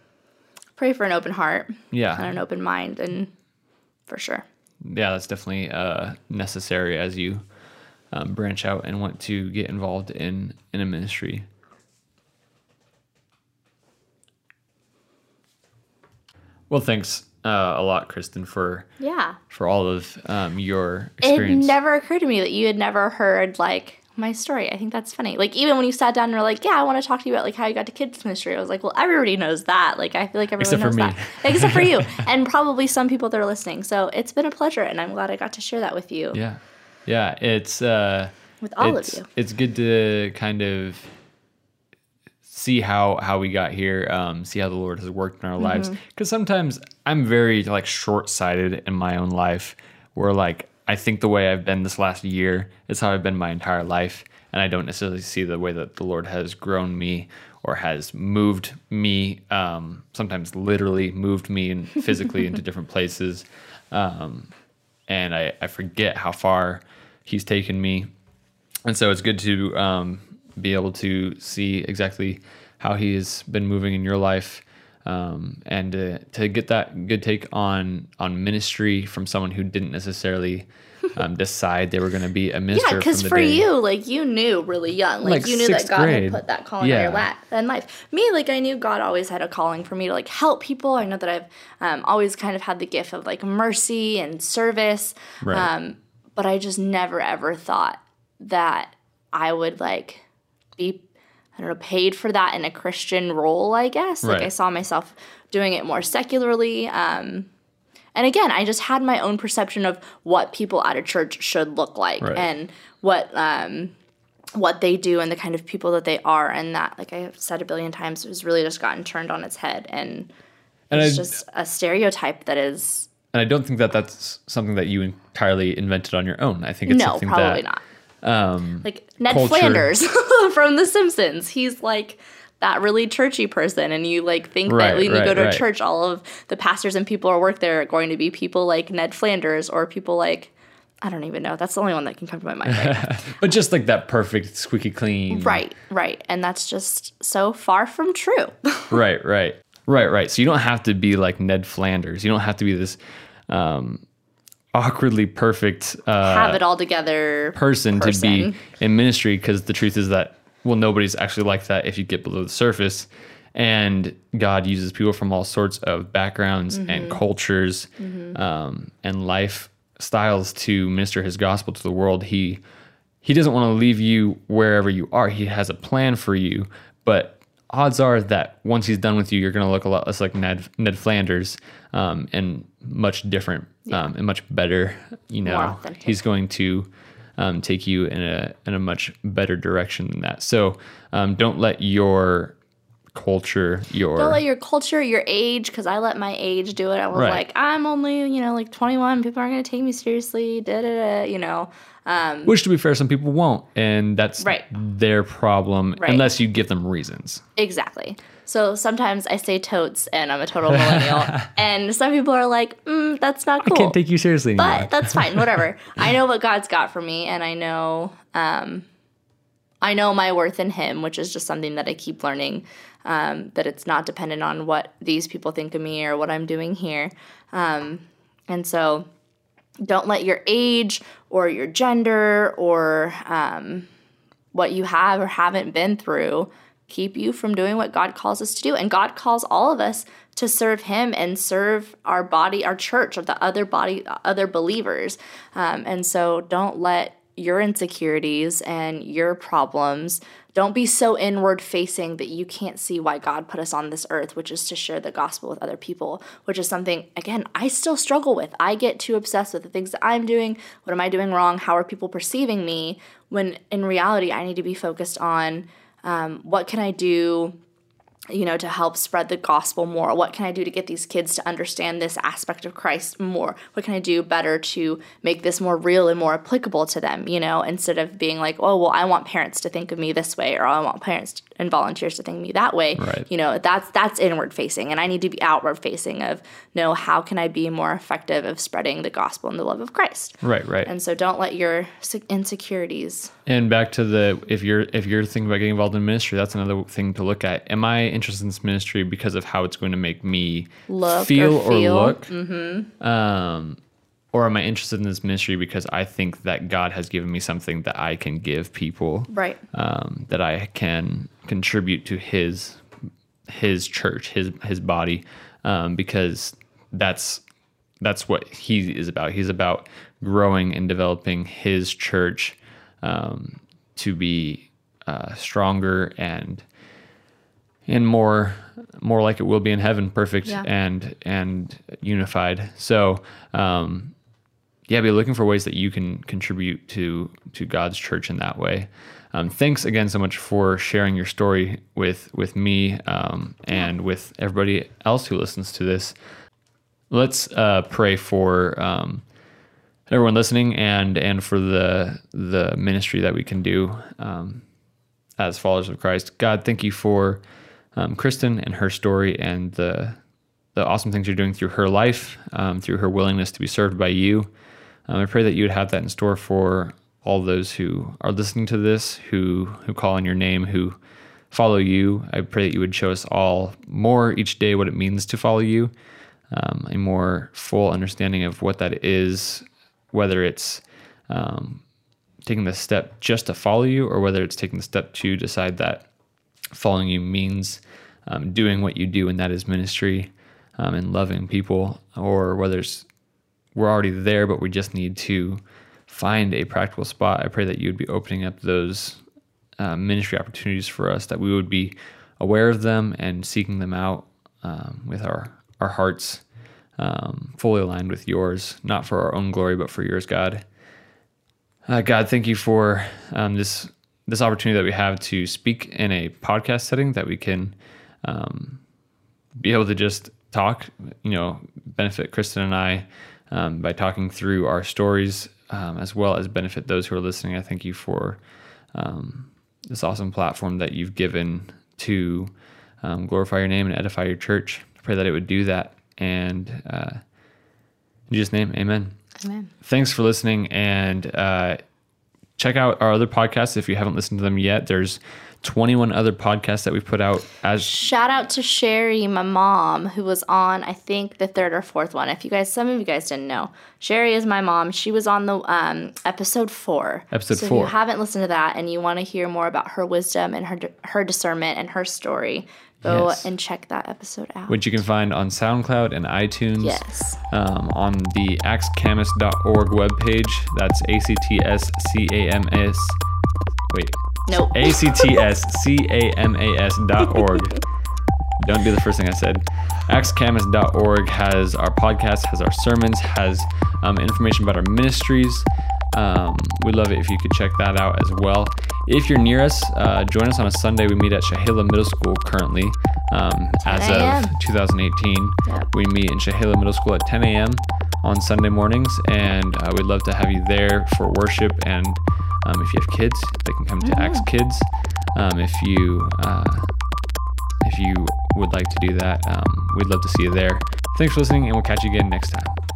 Pray for an open heart Yeah. and an open mind, and for sure. yeah, that's definitely uh, necessary as you um, branch out and want to get involved in in a ministry. Well, thanks uh, a lot, Kristen, for Yeah. for all of um, your It never occurred to me that you had never heard like my story. I think that's funny. Like even when you sat down and were like, "Yeah, I want to talk to you about like how you got to kids ministry," I was like, "Well, everybody knows that." Like I feel like everyone Except for knows me. that, except for you, and probably some people that are listening. So it's been a pleasure, and I'm glad I got to share that with you, yeah, yeah, it's uh, with all of you. It's good to kind of see how how we got here, um, see how the Lord has worked in our lives. Mm-hmm. Because sometimes I'm very like short sighted in my own life, where like I think the way I've been this last year is how I've been my entire life, and I don't necessarily see the way that the Lord has grown me or has moved me. Um, sometimes literally moved me and physically into different places, um, and I, I forget how far He's taken me, and so it's good to um, be able to see exactly how He has been moving in your life um, and to, to get that good take on on ministry from someone who didn't necessarily um, decide they were going to be a minister. Yeah, because for day- you, like you knew really young, like, Like you knew that God grade. had put that calling Yeah. on your lap and life. Me, like I knew God always had a calling for me to like help people. I know that I've um, always kind of had the gift of like mercy and service, Right. um, but I just never ever thought that I would like be I don't know, paid for that in a Christian role, I guess. Like Right. I saw myself doing it more secularly. Um, and again, I just had my own perception of what people at a church should look like Right. and what um, what they do and the kind of people that they are. And that, like I've said a billion times, has really just gotten turned on its head. And and it's I, just a stereotype that is and I don't think that that's something that you entirely invented on your own. I think it's no, something probably that not. Um, Like Ned culture- Flanders from The Simpsons. He's like that really churchy person, and you like think Right, that when you go to right. a church, all of the pastors and people who work there are going to be people like Ned Flanders or people like I don't even know. That's the only one that can come to my mind. Right, but just like that perfect squeaky clean. right, right, and that's just so far from true. right, right, right, right. So you don't have to be like Ned Flanders. You don't have to be this um, awkwardly perfect uh, Have it all together. person, to be in ministry because the truth is that well nobody's actually like that if you get below the surface and god uses people from all sorts of backgrounds Mm-hmm. and cultures um, and lifestyles to minister his gospel to the world he he doesn't want to leave you wherever you are he has a plan for you but odds are that once he's done with you you're going to look a lot less like ned ned flanders um, and much different um, and much better you know he's going to um, take you in a in a much better direction than that. So um, don't let your culture, your Don't let your culture, your age, because I let my age do it. I was Right. like, I'm only, you know, like 21. People aren't going to take me seriously. Da da da. You know, which to be fair, some people won't, and that's Right. their problem Right. unless you give them reasons. Exactly. So sometimes I say totes and I'm a total millennial. and some people are like, mm, that's not cool. I can't take you seriously anymore. but that's fine, whatever. I know what God's got for me and I know um I know my worth in him, which is just something that I keep learning. Um, that it's not dependent on what these people think of me or what I'm doing here. Um, and so don't let your age or your gender or um, what you have or haven't been through keep you from doing what God calls us to do. And God calls all of us to serve Him and serve our body, our church, or the other body, other believers. Um, and so don't let your insecurities and your problems don't be so inward facing that you can't see why God put us on this earth, which is to share the gospel with other people, which is something, again, I still struggle with. I get too obsessed with the things that I'm doing. What am I doing wrong? How are people perceiving me? When in reality, I need to be focused on um, what can I do you know, to help spread the gospel more? What can I do to get these kids to understand this aspect of Christ more? What can I do better to make this more real and more applicable to them, you know, instead of being like, oh, well, I want parents to think of me this way or I want parents and volunteers to think me that way. Right. You know, that's that's inward facing and I need to be outward facing of, no, how can I be more effective of spreading the gospel and the love of Christ? Right, right. And so don't let your insecurities And back to the if you're if you're thinking about getting involved in ministry, that's another thing to look at. Am I interested in this ministry because of how it's going to make me Look or feel or, look? Mm-hmm. Um, or am I interested in this ministry because I think that God has given me something that I can give people, right. um, that I can contribute to His His church, His His body, um, because that's that's what he is about. He's about growing and developing his church um, to be uh, stronger and and more more like it will be in heaven, perfect Yeah. and and unified. So um, yeah, be looking for ways that you can contribute to to God's church in that way. Um, thanks again so much for sharing your story with with me um, and with everybody else who listens to this let's uh, pray for um, everyone listening and and for the the ministry that we can do um, as followers of Christ. God, thank you for um, Kristen and her story and the the awesome things you're doing through her life, um, through her willingness to be served by you. Um, I pray that you would have that in store for all those who are listening to this, who who call on your name, who follow you. I pray that you would show us all more each day what it means to follow you, um, a more full understanding of what that is, whether it's um, taking the step just to follow you, or whether it's taking the step to decide that following you means um, doing what you do, and that is ministry um, and loving people, or whether it's we're already there, but we just need to find a practical spot. I pray that you would be opening up those uh, ministry opportunities for us, that we would be aware of them and seeking them out um, with our our hearts um, fully aligned with yours, not for our own glory, but for yours, God. Uh, God, thank you for um, this this opportunity that we have to speak in a podcast setting that we can um, be able to just talk, you know, benefit Kristen and I um, by talking through our stories, um, as well as benefit those who are listening. I thank you for um, this awesome platform that you've given to um, glorify your name and edify your church. I pray that it would do that. And uh, in Jesus' name, amen. Amen. Thanks for listening. And uh, check out our other podcasts if you haven't listened to them yet. There's 21 other podcasts that we've put out as Shout out to Sherry, my mom, who was on I think the third or fourth one. If you guys, some of you guys didn't know, Sherry is my mom. She was on the um, episode four. Episode so four. If you haven't listened to that and you want to hear more about her wisdom and her her discernment and her story, go Yes. and check that episode out. which you can find on SoundCloud and iTunes. yes. um, on the actscamas.org webpage. That's A C T S C A M S. Wait. Nope. A C T S C A M A S dot org. Don't do the first thing I said. Actscamas.org has our podcast, has our sermons, has um, information about our ministries. Um, we'd love it if you could check that out as well. If you're near us, uh, join us on a Sunday. We meet at Shahala Middle School currently um, as of 2018. Yep. We meet in Shahala Middle School at 10 a.m. on Sunday mornings, and uh, we'd love to have you there for worship. And um, if you have kids, they can come to Acts Kids. Um, if you uh, if you would like to do that, um, we'd love to see you there. Thanks for listening, and we'll catch you again next time.